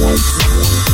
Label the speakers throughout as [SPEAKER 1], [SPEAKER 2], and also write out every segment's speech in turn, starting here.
[SPEAKER 1] one, one.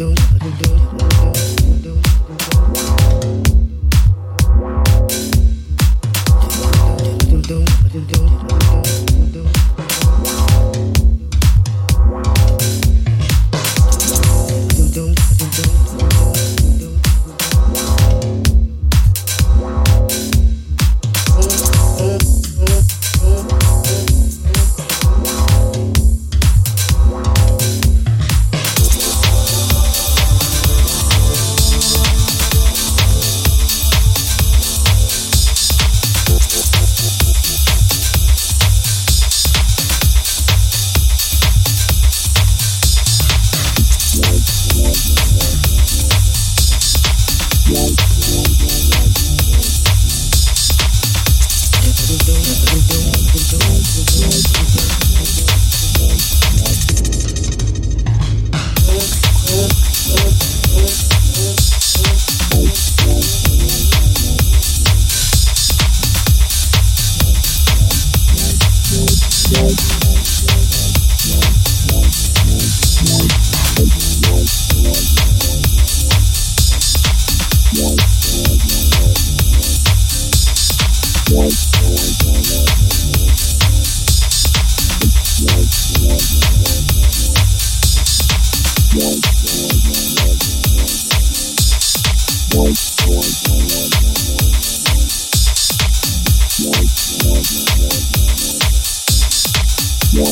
[SPEAKER 2] do do do do do do. Yeah.